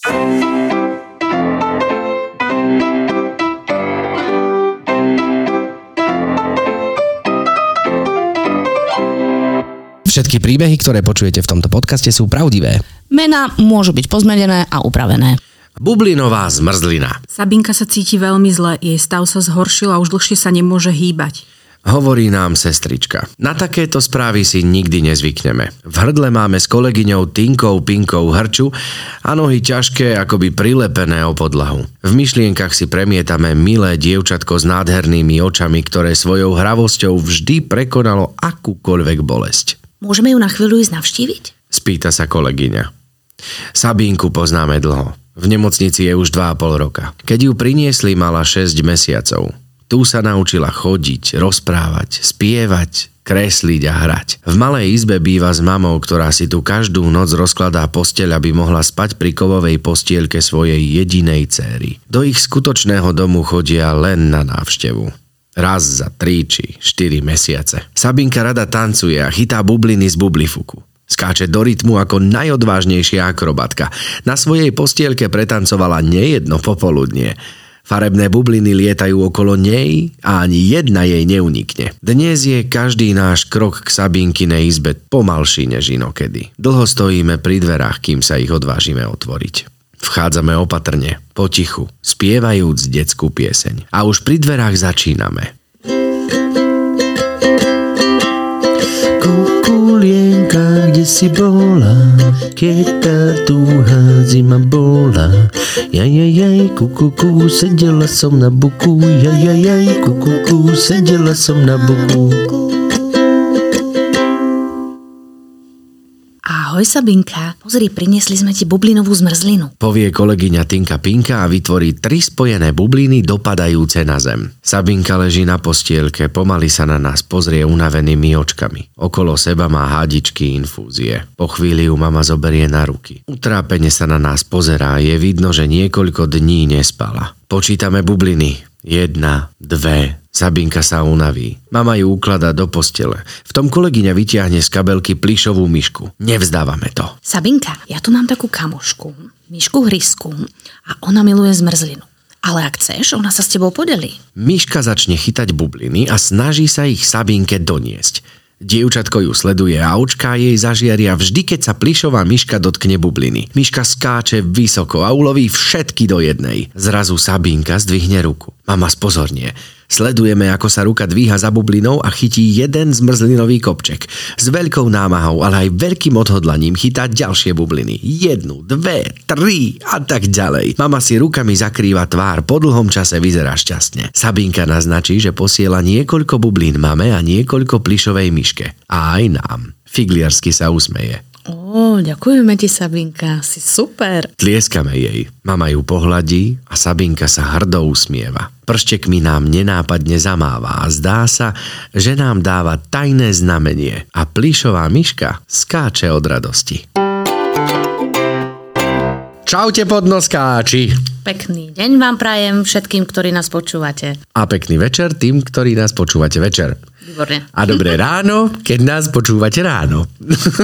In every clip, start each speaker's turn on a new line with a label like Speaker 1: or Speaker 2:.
Speaker 1: Všetky príbehy, ktoré počujete v tomto podcaste sú pravdivé.
Speaker 2: Mená môžu byť pozmenené a upravené.
Speaker 1: Bublinová zmrzlina.
Speaker 3: Sabinka sa cíti veľmi zle, jej stav sa zhoršil a už dlhšie sa nemôže hýbať.
Speaker 1: Hovorí nám sestrička. Na takéto správy si nikdy nezvykneme. V hrdle máme s kolegyňou Tinkou Pinkou hrču a nohy ťažké, akoby prilepené o podlahu. V myšlienkach si premietame milé dievčatko s nádhernými očami, ktoré svojou hravosťou vždy prekonalo akúkoľvek bolesť.
Speaker 2: Môžeme ju na chvíľu ísť navštíviť?
Speaker 1: Spýta sa kolegyňa. Sabínku poznáme dlho. V nemocnici je už 2,5 roka. Keď ju priniesli, mala 6 mesiacov. Tu sa naučila chodiť, rozprávať, spievať, kresliť a hrať. V malej izbe býva s mamou, ktorá si tu každú noc rozkladá posteľ, aby mohla spať pri kovovej postielke svojej jedinej céry. Do ich skutočného domu chodia len na návštevu. Raz za 3 či 4 mesiace. Sabinka rada tancuje a chytá bubliny z bublifuku. Skáče do rytmu ako najodvážnejšia akrobatka. Na svojej postielke pretancovala nejedno popoludnie. Farebné bubliny lietajú okolo nej a ani jedna jej neunikne. Dnes je každý náš krok k Sabinkinej izbe pomalší než inokedy. Dlho stojíme pri dverách, kým sa ich odvážime otvoriť. Vchádzame opatrne, potichu, spievajúc detskú pieseň. A už pri dverách začíname.
Speaker 4: Kukulienka, kde si bola, keď tá túha zima bola. Jajajaj, kukuku, sedela som na buku, jajajaj, kukuku, sedela som na buku.
Speaker 2: Ahoj Sabinka, pozri, priniesli sme ti bublinovú zmrzlinu.
Speaker 1: Povie kolegyňa Tinka Pinka a vytvorí tri spojené bubliny dopadajúce na zem. Sabinka leží na postielke, pomaly sa na nás pozrie unavenými očkami. Okolo seba má hádičky infúzie. Po chvíli ju mama zoberie na ruky. Utrápene sa na nás pozerá, je vidno, že niekoľko dní nespala. Počítame bubliny. Jedna, dve, Sabinka sa unaví. Mama ju ukladá do postele. V tom kolegyňa vytiahne z kabelky plišovú myšku. Nevzdávame to.
Speaker 2: Sabinka, ja tu mám takú kamošku, myšku Hrysku a ona miluje zmrzlinu. Ale ak chceš, ona sa s tebou podelí.
Speaker 1: Myška začne chytať bubliny a snaží sa ich Sabinke doniesť. Dievčatko ju sleduje a očká jej zažiaria vždy, keď sa plišová myška dotkne bubliny. Myška skáče vysoko a uloví všetky do jednej. Zrazu Sabinka zdvihne ruku. Mama spozornie. Sledujeme, ako sa ruka dvíha za bublinou a chytí jeden zmrzlinový kopček. S veľkou námahou, ale aj veľkým odhodlaním chytá ďalšie bubliny. Jednu, dve, tri a tak ďalej. Mama si rukami zakrýva tvár, po dlhom čase vyzerá šťastne. Sabinka naznačí, že posiela niekoľko bublín mame a niekoľko plišovej myške. A aj nám. Figliarsky sa usmeje.
Speaker 2: Ó, ďakujeme ti Sabinka, si super.
Speaker 1: Tlieskame jej. Mama ju pohladí a Sabinka sa hrdo usmieva. Prštekmi nám nenápadne zamáva a zdá sa, že nám dáva tajné znamenie a plišová myška skáče od radosti. Čaute podnoskáči!
Speaker 2: Pekný deň vám prajem všetkým, ktorí nás počúvate.
Speaker 1: A pekný večer tým, ktorí nás počúvate večer.
Speaker 2: Výborne.
Speaker 1: A dobré ráno, keď nás počúvate ráno.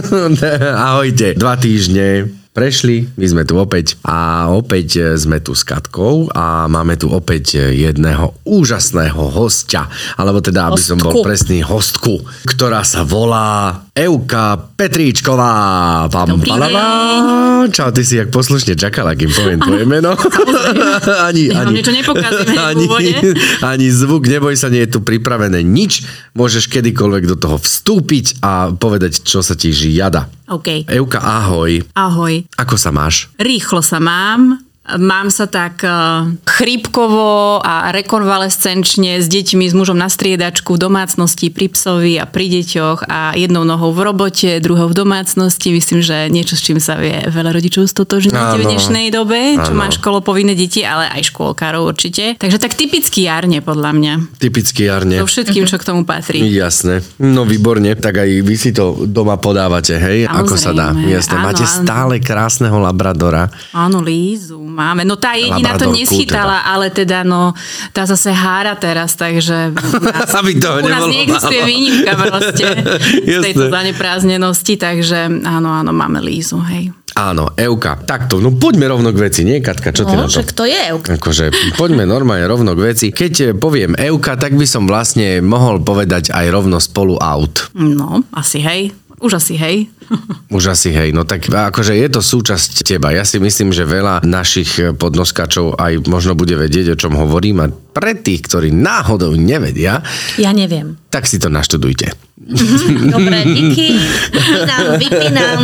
Speaker 1: Ahojte. Dva týždne prešli, my sme tu opäť a opäť sme tu s Katkou a máme tu opäť jedného úžasného hostia, alebo teda, aby som bol
Speaker 2: Hostku.
Speaker 1: presný, hostku, ktorá sa volá Euka Petríčková. Pam,
Speaker 2: Dobrý.
Speaker 1: Čau, ty si jak poslušne čakala, kým poviem tvoje meno. ani,
Speaker 3: vám v
Speaker 1: ani,
Speaker 3: úvode.
Speaker 1: ani zvuk, neboj sa, nie je tu pripravené nič. Môžeš kedykoľvek do toho vstúpiť a povedať, čo sa ti žiada.
Speaker 3: OK.
Speaker 1: Euka, ahoj.
Speaker 3: Ahoj.
Speaker 1: Ako sa máš?
Speaker 3: Rýchlo sa mám. Mám sa tak uh, chrípkovo a rekonvalescenčne s deťmi, s mužom na striedačku v domácnosti, pri psovi a pri deťoch a jednou nohou v robote, druhou v domácnosti. Myslím, že niečo, s čím sa vie veľa rodičov stotožniť v dnešnej dobe, čo má školopovinné deti, ale aj škôlkarov určite. Takže tak typicky jarne podľa mňa.
Speaker 1: Typicky jarne.
Speaker 3: So všetkým, čo k tomu patrí.
Speaker 1: Jasné. No výborne. Tak aj vy si to doma podávate, hej? Ako sa dá.
Speaker 3: Samozrejme.
Speaker 1: Jasné.
Speaker 3: Áno,
Speaker 1: Máte
Speaker 3: áno.
Speaker 1: stále krásneho labradora.
Speaker 3: Áno, Lízu máme. No tá jediná to neschytala, ale teda no, tá zase hára teraz, takže u nás,
Speaker 1: Aby toho
Speaker 3: u nás neexistuje výnimka proste z tejto zaneprázdnenosti, takže áno, áno, máme Lízu, hej.
Speaker 1: Áno, Euka. Takto, no poďme rovno k veci, nie Katka, čo ty
Speaker 2: No,
Speaker 1: na to?
Speaker 2: kto je Euka?
Speaker 1: Akože poďme normálne rovno k veci. Keď eh, poviem Euka, tak by som vlastne mohol povedať aj rovno spolu out.
Speaker 3: No, asi hej. Už asi hej.
Speaker 1: Už asi hej, no tak akože je to súčasť teba. Ja si myslím, že veľa našich podnoskačov aj možno bude vedieť, o čom hovorím a pre tých, ktorí náhodou nevedia,
Speaker 2: Ja neviem.
Speaker 1: tak si to naštudujte.
Speaker 2: Dobre, díky. Vypínam, vypínam.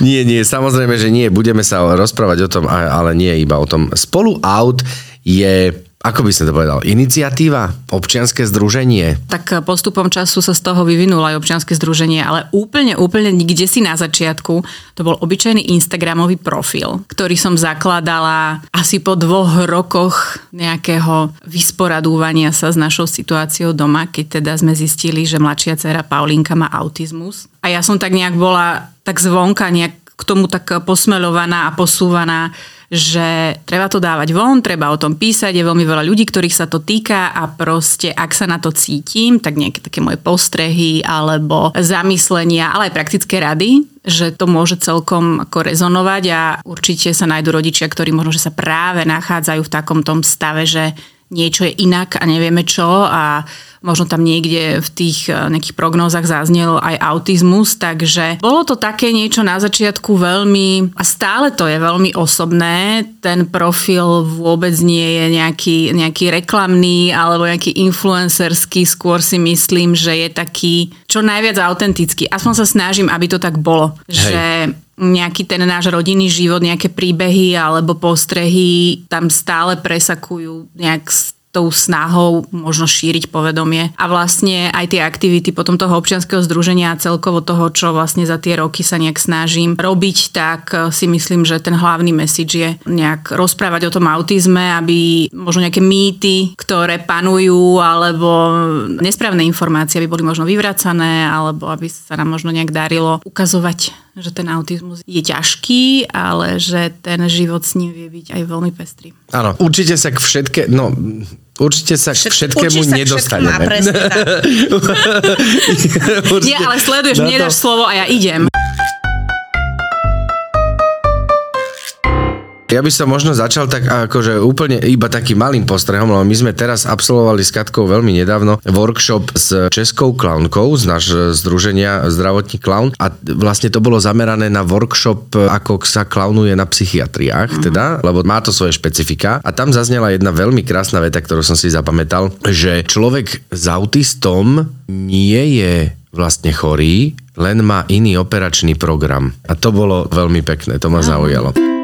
Speaker 1: Nie, nie, samozrejme, že nie. Budeme sa rozprávať o tom, ale nie iba o tom. Spolu out je, ako by som to povedal, iniciatíva, občianske združenie.
Speaker 3: Tak postupom času sa z toho vyvinulo aj občianske združenie, ale úplne, úplne nikde si na začiatku to bol obyčajný Instagramový profil, ktorý som zakladala asi po dvoch rokoch nejakého vysporadúvania sa s našou situáciou doma, keď teda sme zistili, že mladšia dcera Paulinka má autizmus. A ja som tak nejak bola tak zvonka nejak k tomu tak posmeľovaná a posúvaná, že treba to dávať von, treba o tom písať, je veľmi veľa ľudí, ktorých sa to týka a proste ak sa na to cítim, tak nejaké také moje postrehy alebo zamyslenia, ale aj praktické rady, že to môže celkom ako rezonovať a určite sa nájdú rodičia, ktorí možno, že sa práve nachádzajú v takom tom stave, že niečo je inak a nevieme čo a možno tam niekde v tých eh, nejakých prognózach zaznel aj autizmus, takže bolo to také niečo na začiatku veľmi, a stále to je veľmi osobné, ten profil vôbec nie je nejaký, nejaký reklamný alebo nejaký influencerský, skôr si myslím, že je taký čo najviac autentický. Aspoň sa snažím, aby to tak bolo,
Speaker 1: Hej.
Speaker 3: že nejaký ten náš rodinný život, nejaké príbehy alebo postrehy tam stále presakujú nejak s tou snahou možno šíriť povedomie. A vlastne aj tie aktivity potom toho občianskeho združenia a celkovo toho, čo vlastne za tie roky sa nejak snažím robiť, tak eh, si myslím, že ten hlavný message je nejak rozprávať o tom autizme, aby možno nejaké mýty, ktoré panujú, alebo nesprávne informácie, aby boli možno vyvracané, alebo aby sa nám možno nejak darilo ukazovať, že ten autizmus je ťažký, ale že ten život s ním vie byť aj veľmi pestrý.
Speaker 1: Áno, určite sa k všetké, no, určite sa k všetkému
Speaker 2: sa k
Speaker 1: nedostaneme.
Speaker 2: všetkému, a presne tak.
Speaker 1: Určite-
Speaker 3: Nie, ale sleduješ,
Speaker 1: Na
Speaker 3: mne dáš slovo a ja idem.
Speaker 1: Ja by som možno začal tak akože úplne iba takým malým postrehom, lebo my sme teraz absolvovali s Katkou veľmi nedávno workshop s Českou klaunkou z náš združenia Zdravotní klaun a vlastne to bolo zamerané na workshop, ako sa klaunuje na psychiatriách, teda, lebo má to svoje špecifika a tam zaznela jedna veľmi krásna veta, ktorú som si zapamätal, že človek s autistom nie je vlastne chorý, len má iný operačný program. A to bolo veľmi pekné, to ma zaujalo.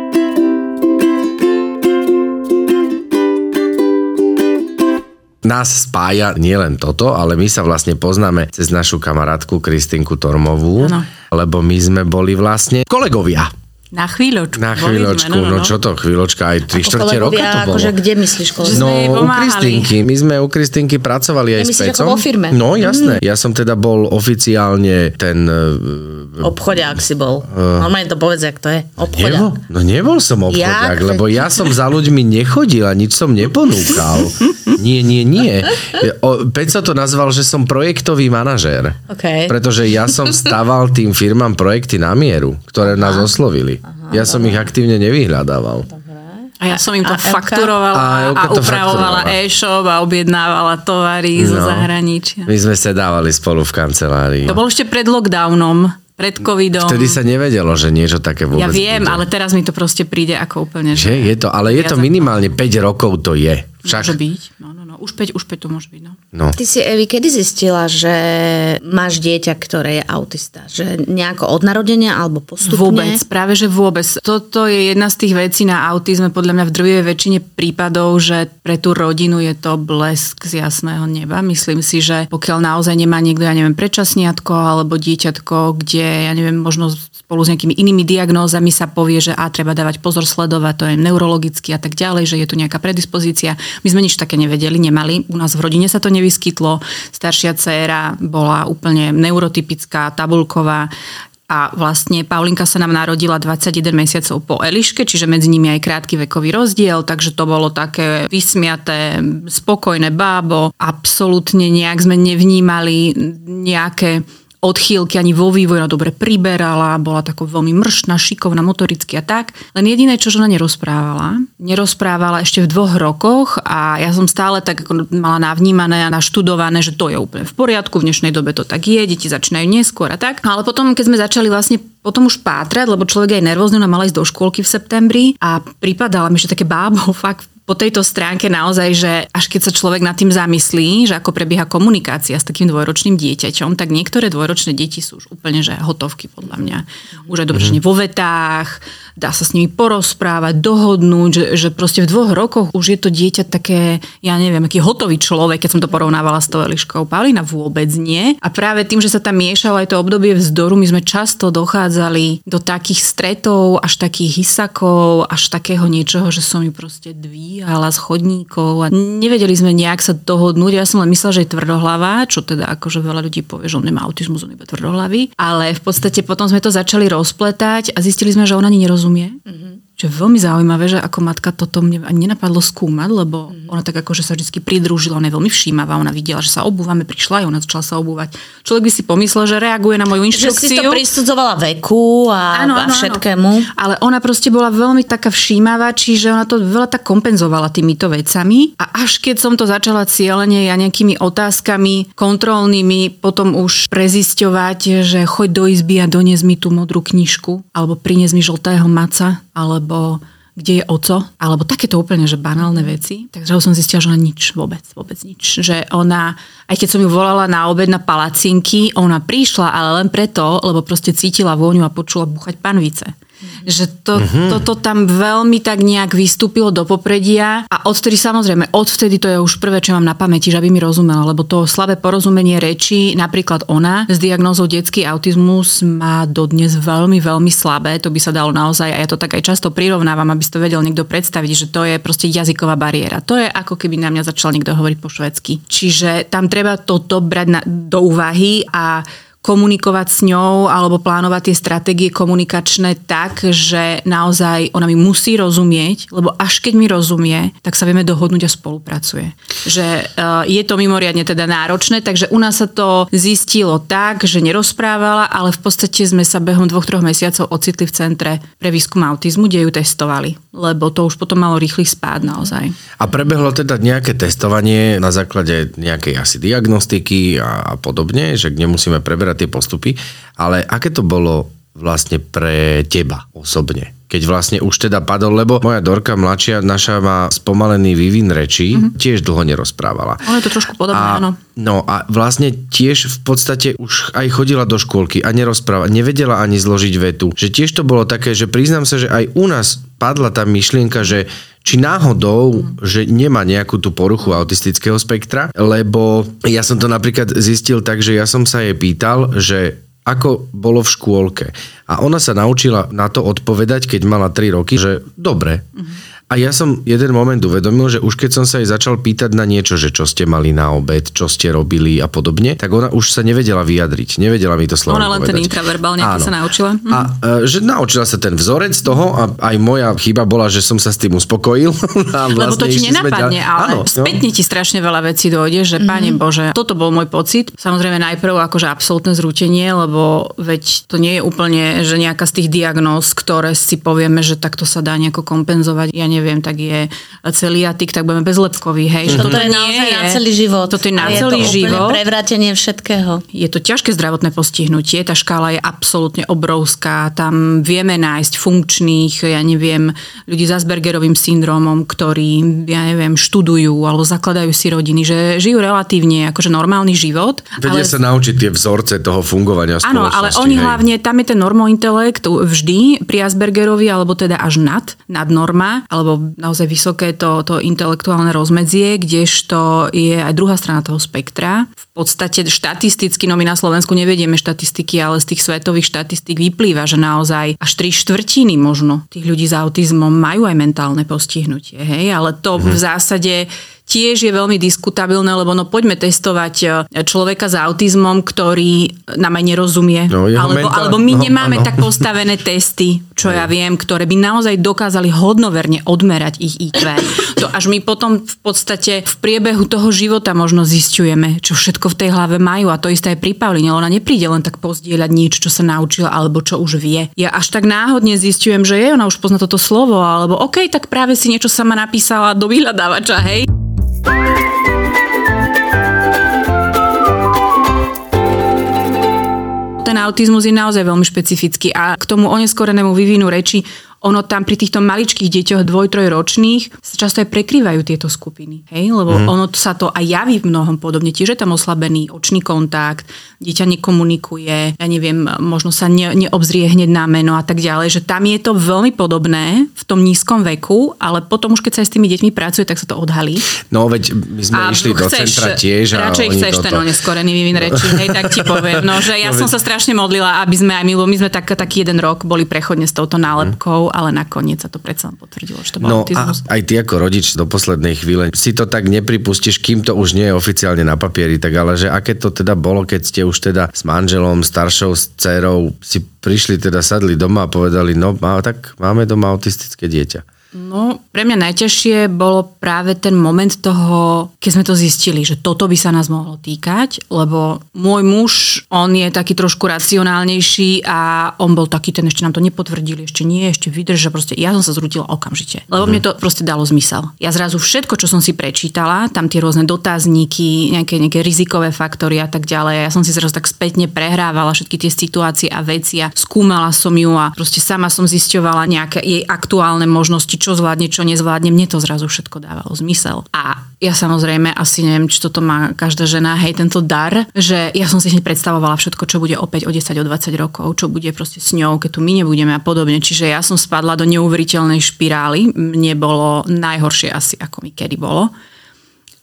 Speaker 1: Nás spája nielen toto, ale my sa vlastne poznáme cez našu kamarátku Kristinku Tormovú,
Speaker 3: Áno.
Speaker 1: lebo my sme boli vlastne kolegovia.
Speaker 3: Na chvíľočku.
Speaker 1: Na chvíľočku,
Speaker 3: sme,
Speaker 1: no, čo to, chvíľočka, aj 3 čtvrte roka to bolo.
Speaker 2: akože kde myslíš kolegovia?
Speaker 3: Že
Speaker 1: No, u. Kristinky. My sme u Kristinky pracovali aj s
Speaker 2: Nemyslíš, ako
Speaker 1: Pecom.
Speaker 2: vo firme?
Speaker 1: No, jasné. Ja som teda bol oficiálne ten... e,
Speaker 2: Obchodiak si bol. Normálne to povedz, jak to je.
Speaker 1: Nebol,
Speaker 2: Obchodiak.
Speaker 1: no nebol som obchodiak,
Speaker 2: Jak?
Speaker 1: lebo ja som za ľuďmi nechodil a nič som neponúkal. Nie, nie, nie. O, Peco to nazval, že som projektový manažér.
Speaker 2: OK.
Speaker 1: Pretože ja som stával tým firmám projekty na mieru, ktoré nás oslovili. Ja som ich aktívne nevyhľadával.
Speaker 3: A ja som im to
Speaker 2: A
Speaker 3: fakturovala
Speaker 1: A
Speaker 3: a, upravovala e-shop a objednávala tovary zo
Speaker 1: No.
Speaker 3: zahraničia.
Speaker 1: My sme sedávali spolu v kancelárii.
Speaker 3: To bolo ešte pred lockdownom, pred covidom.
Speaker 1: Vtedy sa nevedelo, že niečo také vôbec
Speaker 3: ja viem,
Speaker 1: bude.
Speaker 3: ale teraz mi to proste príde ako úplne...
Speaker 1: Že je to, ale je to minimálne 5 rokov to je. Však,
Speaker 3: Môže byť. No, no, no. Už 5, už 5 to môže byť, no.
Speaker 1: no.
Speaker 2: Ty si, Evi, kedy zistila, že máš dieťa, ktoré je autista? Že nejako od narodenia alebo postupne?
Speaker 3: Vôbec, práve že vôbec. Toto je jedna z tých vecí na autizme, podľa mňa v drvivej väčšine prípadov, že pre tú rodinu je to blesk z jasného neba. Myslím si, že pokiaľ naozaj nemá niekto, ja neviem, predčasniatko alebo dieťatko, kde, ja neviem, možno spolu s nejakými inými diagnózami sa povie, že a treba dávať pozor, sledovať, to je neurologicky a tak ďalej, že je tu nejaká predispozícia. My sme nič také nevedeli, nemali. U nás v rodine sa to nevyskytlo. Staršia dcéra bola úplne neurotypická, tabulková. A vlastne Paulinka sa nám narodila 21 mesiacov po Eliške, čiže medzi nimi aj krátky vekový rozdiel, takže to bolo také vysmiaté, spokojné bábo. Absolútne nejak sme nevnímali nejaké odchýlky ani vo vývoji, ona dobre priberala, bola takou veľmi mršná, šikovná, motoricky a tak. Len jediné, čo ona nerozprávala, nerozprávala ešte v dvoch rokoch a ja som stále tak ako mala navnímané a naštudované, že to je úplne v poriadku, v dnešnej dobe to tak je, deti začínajú neskôr a tak. Ale potom, keď sme začali vlastne potom už pátrať, lebo človek je nervózny, ona mala ísť do škôlky v septembri a pripadala mi, že také bábo fakt po tejto stránke naozaj, že až keď sa človek nad tým zamyslí, že ako prebieha komunikácia s takým dvojročným dieťaťom, tak niektoré dvojročné deti sú už úplne že hotovky podľa mňa. Už aj dobre, mm-hmm. vo vetách, dá sa s nimi porozprávať, dohodnúť, že, že proste v dvoch rokoch už je to dieťa také, ja neviem, aký hotový človek, keď som to porovnávala s tou Eliškou. Paulina vôbec nie. A práve tým, že sa tam miešalo aj to obdobie vzdoru, my sme často dochádzali do takých stretov, až takých hysakov, až takého niečoho, že som ju proste dví zbiehala z chodníkov a nevedeli sme nejak sa dohodnúť. Ja som len myslela, že je tvrdohlavá, čo teda akože veľa ľudí povie, že on nemá autizmus, on iba tvrdohlavý. Ale v podstate potom sme to začali rozpletať a zistili sme, že ona ani nerozumie. Mm-hmm čo je veľmi zaujímavé, že ako matka toto mne ani nenapadlo skúmať, lebo mm. ona tak akože sa vždy pridružila, ona je veľmi všímavá, ona videla, že sa obúvame, prišla a ona začala sa obúvať. Človek by si pomyslel, že reaguje na moju inštrukciu.
Speaker 2: Že si to prisudzovala veku a, ano, a všetkému.
Speaker 3: Ano. Ale ona proste bola veľmi taká všímavá, čiže ona to veľa tak kompenzovala týmito vecami. A až keď som to začala cieľene ja nejakými otázkami kontrolnými potom už prezisťovať, že choď do izby a donies mi tú modrú knižku, alebo prinies mi žltého maca, alebo kde je oco, alebo takéto úplne, že banálne veci. Takže som zistila, že ona nič, vôbec, vôbec nič. Že ona, aj keď som ju volala na obed na palacinky, ona prišla, ale len preto, lebo proste cítila vôňu a počula buchať panvice. Že to, mm-hmm. toto tam veľmi tak nejak vystúpilo do popredia a odtedy samozrejme, odvtedy to je už prvé, čo mám na pamäti, že aby mi rozumela, lebo to slabé porozumenie reči, napríklad ona s diagnózou detský autizmus má dodnes veľmi, veľmi slabé, to by sa dalo naozaj, a ja to tak aj často prirovnávam, aby si to vedel niekto predstaviť, že to je proste jazyková bariéra. To je ako keby na mňa začal niekto hovoriť po švedsky. Čiže tam treba toto brať na, do úvahy a komunikovať s ňou alebo plánovať tie stratégie komunikačné tak, že naozaj ona mi musí rozumieť, lebo až keď mi rozumie, tak sa vieme dohodnúť a spolupracuje. Že uh, je to mimoriadne teda náročné, takže u nás sa to zistilo tak, že nerozprávala, ale v podstate sme sa behom dvoch, troch mesiacov ocitli v centre pre výskum autizmu, kde ju testovali, lebo to už potom malo rýchly spád naozaj.
Speaker 1: A prebehlo teda nejaké testovanie na základe nejakej asi diagnostiky a, a podobne, že nemusíme preberať tie postupy, ale aké to bolo vlastne pre teba osobne? Keď vlastne už teda padol, lebo moja Dorka mladšia naša má spomalený vývin rečí, mm-hmm. tiež dlho nerozprávala.
Speaker 3: Ale je to trošku podobné,
Speaker 1: a,
Speaker 3: áno.
Speaker 1: No a vlastne tiež v podstate už aj chodila do škôlky a nerozpráva, nevedela ani zložiť vetu. Že tiež to bolo také, že priznám sa, že aj u nás padla tá myšlienka, že či náhodou, že nemá nejakú tú poruchu autistického spektra, lebo ja som to napríklad zistil tak, že ja som sa jej pýtal, že ako bolo v škôlke. A ona sa naučila na to odpovedať, keď mala 3 roky, že dobre. Mm-hmm. A ja som jeden moment uvedomil, že už keď som sa jej začal pýtať na niečo, že čo ste mali na obed, čo ste robili a podobne, tak ona už sa nevedela vyjadriť. Nevedela mi to slovo
Speaker 3: Ona len povedať. ten intraverbál nejaký sa naučila.
Speaker 1: Hm. A e, že naučila sa ten vzorec toho a aj moja chyba bola, že som sa s tým uspokojil.
Speaker 3: A vlastne Lebo to ti nenapadne, ďalej. ale áno, no. spätne no. ti strašne veľa vecí dojde, že mm-hmm. Pane Bože, toto bol môj pocit. Samozrejme najprv akože absolútne zrútenie, lebo veď to nie je úplne, že nejaká z tých diagnóz, ktoré si povieme, že takto sa dá nejako kompenzovať. Ja neviem, tak je celiatik, tak budeme bezlepkový, hej.
Speaker 2: Mm-hmm. Toto je naozaj na celý život.
Speaker 3: Toto je na je celý
Speaker 2: to
Speaker 3: život.
Speaker 2: prevratenie všetkého.
Speaker 3: Je to ťažké zdravotné postihnutie, tá škála je absolútne obrovská, tam vieme nájsť funkčných, ja neviem, ľudí s Aspergerovým syndromom, ktorí, ja neviem, študujú alebo zakladajú si rodiny, že žijú relatívne akože normálny život.
Speaker 1: Vedia ale... sa naučiť tie vzorce toho fungovania
Speaker 3: Áno, ale oni hej. hlavne, tam je ten normointelekt vždy pri Aspergerovi, alebo teda až nad, nad norma, alebo naozaj vysoké to, to intelektuálne rozmedzie, kdežto je aj druhá strana toho spektra. V podstate štatisticky, no my na Slovensku nevedieme štatistiky, ale z tých svetových štatistík vyplýva, že naozaj až tri štvrtiny možno tých ľudí s autizmom majú aj mentálne postihnutie. Hej? Ale to v mhm. zásade tiež je veľmi diskutabilné, lebo no poďme testovať e, človeka s autizmom, ktorý nám aj nerozumie.
Speaker 1: No,
Speaker 3: alebo,
Speaker 1: mentál-
Speaker 3: alebo my
Speaker 1: no,
Speaker 3: nemáme
Speaker 1: áno.
Speaker 3: tak postavené testy, čo ja viem, ktoré by naozaj dokázali hodnoverne odmerať ich IQ. To až my potom v podstate v priebehu toho života možno zistujeme, čo všetko v tej hlave majú a to isté aj pri Pauline. Ona nepríde len tak pozdieľať niečo, čo sa naučila alebo čo už vie. Ja až tak náhodne zistujem, že je, ona už pozná toto slovo, alebo OK, tak práve si niečo sama napísala do vyhľadávača, hej. Autizmus je naozaj veľmi špecifický a k tomu oneskorenému vývinu reči ono tam pri týchto maličkých deťoch dvoj, troj ročných sa často aj prekrývajú tieto skupiny. Hej? Lebo mm. ono sa to aj javí v mnohom podobne. Tiež je tam oslabený očný kontakt, dieťa nekomunikuje, ja neviem, možno sa ne, neobzrie hneď na meno a tak ďalej. Že tam je to veľmi podobné v tom nízkom veku, ale potom už keď sa aj s tými deťmi pracuje, tak sa to odhalí.
Speaker 1: No veď my sme išli do centra tiež a
Speaker 3: radšej chceš
Speaker 1: toto...
Speaker 3: ten oneskorený vývin reči, hej, tak ti poviem. No, že ja som sa strašne modlila, aby sme aj my, my sme tak, taký jeden rok boli prechodne s touto nálepkou, ale nakoniec sa to predsa len potvrdilo, že to bol
Speaker 1: No a
Speaker 3: autizmus.
Speaker 1: aj ty ako rodič do poslednej chvíle si to tak nepripustíš, kým to už nie je oficiálne na papieri, tak ale že aké to teda bolo, keď ste už teda s manželom, staršou, s dcerou si prišli teda, sadli doma a povedali, no má, tak máme doma autistické dieťa.
Speaker 3: No, pre mňa najťažšie bolo práve ten moment toho, keď sme to zistili, že toto by sa nás mohlo týkať, lebo môj muž, on je taký trošku racionálnejší a on bol taký, ten ešte nám to nepotvrdili, ešte nie, ešte vydrž, že proste ja som sa zrutila okamžite. Lebo mne to proste dalo zmysel. Ja zrazu všetko, čo som si prečítala, tam tie rôzne dotazníky, nejaké, nejaké rizikové faktory a tak ďalej, ja som si zrazu tak spätne prehrávala všetky tie situácie a veci a skúmala som ju a proste sama som zisťovala nejaké jej aktuálne možnosti, čo zvládne, čo nezvládne, mne to zrazu všetko dávalo zmysel. A ja samozrejme asi neviem, či toto má každá žena, hej, tento dar, že ja som si hneď predstavovala všetko, čo bude opäť o 10, o 20 rokov, čo bude proste s ňou, keď tu my nebudeme a podobne. Čiže ja som spadla do neuveriteľnej špirály. Mne bolo najhoršie asi, ako mi kedy bolo.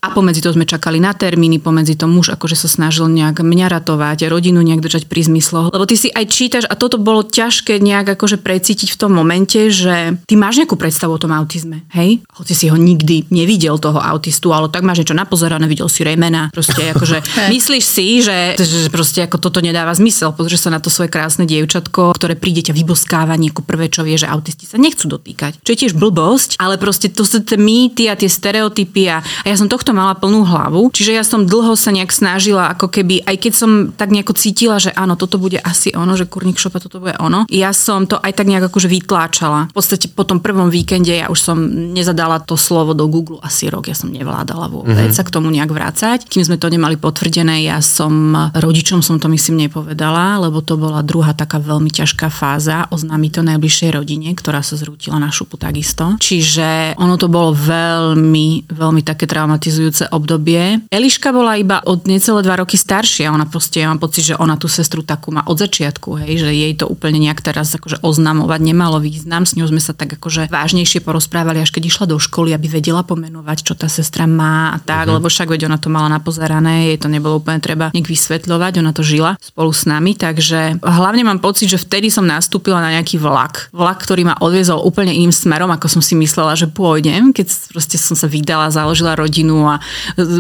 Speaker 3: A pomedzi to sme čakali na termíny, pomedzi to muž akože sa snažil nejak mňa ratovať, rodinu nejak držať pri zmysloch. Lebo ty si aj čítaš a toto bolo ťažké nejak akože precítiť v tom momente, že ty máš nejakú predstavu o tom autizme, hej? Hoci si ho nikdy nevidel toho autistu, ale tak máš niečo napozerané, videl si remena, proste akože myslíš si, že, že proste ako toto nedáva zmysel. Pozrieš sa na to svoje krásne dievčatko, ktoré príde ťa vyboskáva ako prvé, čo vie, že autisti sa nechcú dotýkať. Čo je tiež blbosť, ale proste to sú tie mýty a tie stereotypy a, a ja som tohto mala plnú hlavu. Čiže ja som dlho sa nejak snažila, ako keby, aj keď som tak nejako cítila, že áno, toto bude asi ono, že kurník šopa, toto bude ono. Ja som to aj tak nejak akože vytláčala. V podstate po tom prvom víkende ja už som nezadala to slovo do Google asi rok, ja som nevládala vôbec mm-hmm. sa k tomu nejak vrácať. Kým sme to nemali potvrdené, ja som rodičom som to myslím nepovedala, lebo to bola druhá taká veľmi ťažká fáza oznámiť to najbližšej rodine, ktorá sa zrútila na šupu takisto. Čiže ono to bolo veľmi, veľmi také traumatizujúce obdobie. Eliška bola iba od necelé dva roky staršia. Ona proste, ja mám pocit, že ona tú sestru takú má od začiatku, hej, že jej to úplne nejak teraz akože oznamovať nemalo význam. S ňou sme sa tak akože vážnejšie porozprávali, až keď išla do školy, aby vedela pomenovať, čo tá sestra má a tak, uh-huh. lebo však veď ona to mala napozerané, jej to nebolo úplne treba nejak vysvetľovať, ona to žila spolu s nami, takže hlavne mám pocit, že vtedy som nastúpila na nejaký vlak. Vlak, ktorý ma odviezol úplne iným smerom, ako som si myslela, že pôjdem, keď proste som sa vydala, založila rodinu a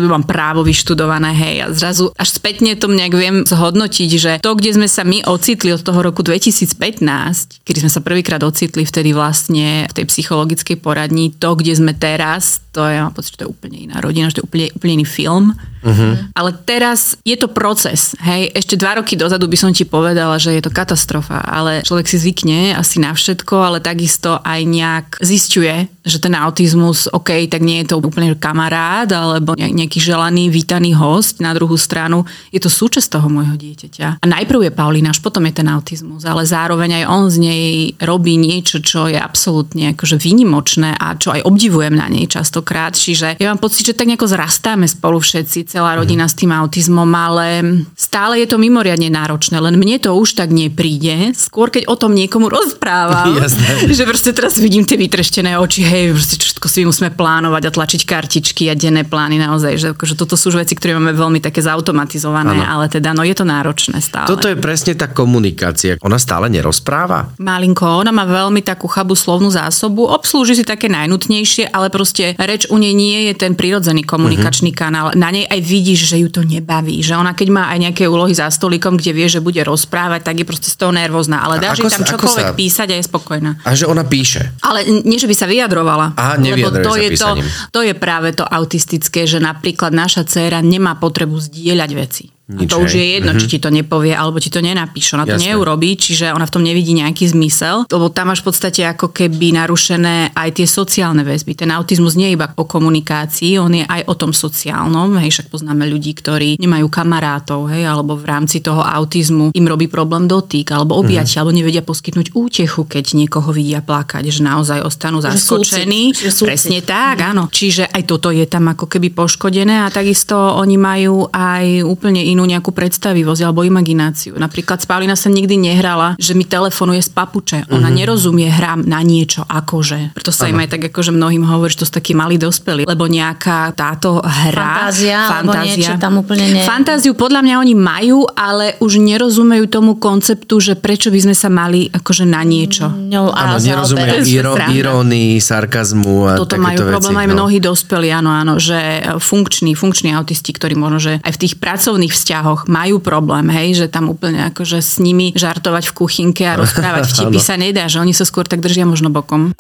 Speaker 3: mám právo vyštudované, hej, a zrazu až spätne to nejak viem zhodnotiť, že to, kde sme sa my ocitli od toho roku 2015, kedy sme sa prvýkrát ocitli vtedy vlastne v tej psychologickej poradni, to, kde sme teraz, to je, mám pocit, že to je úplne iná rodina, že to je úplne, úplne iný film. Uh-huh. Ale teraz je to proces, hej, ešte dva roky dozadu by som ti povedala, že je to katastrofa, ale človek si zvykne asi na všetko, ale takisto aj nejak zistuje, že ten autizmus, OK, tak nie je to úplne kamarát, alebo nejaký želaný, vítaný host, na druhú stranu je to súčasť toho môjho dieťaťa. A najprv je Paulina, až potom je ten autizmus, ale zároveň aj on z nej robí niečo, čo je absolútne akože výnimočné a čo aj obdivujem na nej častokrát. Čiže ja mám pocit, že tak nejako zrastáme spolu všetci, celá rodina s tým autizmom, ale stále je to mimoriadne náročné, len mne to už tak nepríde. Skôr keď o tom niekomu rozprávam,
Speaker 1: Jasné.
Speaker 3: že proste teraz vidím tie vytreštené oči, hej, proste všetko si musíme plánovať a tlačiť kartičky a denné plány naozaj, že akože toto sú veci, ktoré máme veľmi také zautomatizované,
Speaker 1: Áno.
Speaker 3: ale teda no je to náročné stále.
Speaker 1: Toto je presne tá komunikácia. Ona stále nerozpráva?
Speaker 3: Malinko, ona má veľmi takú chabú slovnú zásobu, obslúži si také najnutnejšie, ale proste reč u nej nie je ten prirodzený komunikačný
Speaker 1: Mhm.
Speaker 3: kanál. Na nej aj vidíš, že ju to nebaví, že ona keď má aj nejaké úlohy za stolikom, kde vie, že bude rozprávať, tak je proste z toho nervózna, ale
Speaker 1: ako
Speaker 3: jej tam čokoľvek
Speaker 1: sa-
Speaker 3: písať a je spokojná.
Speaker 1: A že ona píše.
Speaker 3: Ale nie, že by sa vyjadrovala.
Speaker 1: Aha,
Speaker 3: lebo
Speaker 1: nevyjadruje
Speaker 3: to je to, to je práve to autistické, že napríklad naša dcéra nemá potrebu zdieľať veci.
Speaker 1: Nič,
Speaker 3: a to už
Speaker 1: hej.
Speaker 3: je jedno,
Speaker 1: Mhm.
Speaker 3: či ti to nepovie, alebo ti to nenapíše. Ona to
Speaker 1: Jasné.
Speaker 3: neurobí, čiže ona v tom nevidí nejaký zmysel, lebo tam máš v podstate ako keby narušené aj tie sociálne väzby. Ten autizmus nie je iba o komunikácii, on je aj o tom sociálnom. Hej, však poznáme ľudí, ktorí nemajú kamarátov, hej, alebo v rámci toho autizmu im robí problém dotyk, alebo objatie, alebo nevedia poskytnúť útechu, keď niekoho vidia plakať, že naozaj ostanú
Speaker 2: Že
Speaker 3: zaskočení.
Speaker 2: že súcit.
Speaker 3: Presne tak, áno. Čiže aj toto je tam ako keby poškodené a takisto oni majú aj úplne inú nejakú predstavivosť alebo imagináciu. Napríklad Spálina sa nikdy nehrala, že mi telefonuje z papuče. Ona nerozumie hrám na niečo akože. Preto sa im aj tak akože mnohým hovorí, že to sú takí malí dospelí, lebo nejaká táto hra,
Speaker 2: Fantázia, alebo niečo tam úplne ne-
Speaker 3: Fantáziu podľa mňa oni majú, ale už nerozumejú tomu konceptu, že prečo by sme sa mali akože na niečo.
Speaker 2: ňou
Speaker 1: Áno, iro-
Speaker 3: sranda.
Speaker 1: irónii, sarkazmu a
Speaker 3: Toto majú problém
Speaker 1: veci,
Speaker 3: aj
Speaker 1: no.
Speaker 3: mnohí dospelí, áno, áno, že funkční, funkční autisti, ktorí možno, že aj v tých pracovných vzťahoch majú problém, hej, že tam úplne akože s nimi žartovať v kuchynke a rozprávať vtipy sa nedá, že oni sa skôr tak držia možno bokom.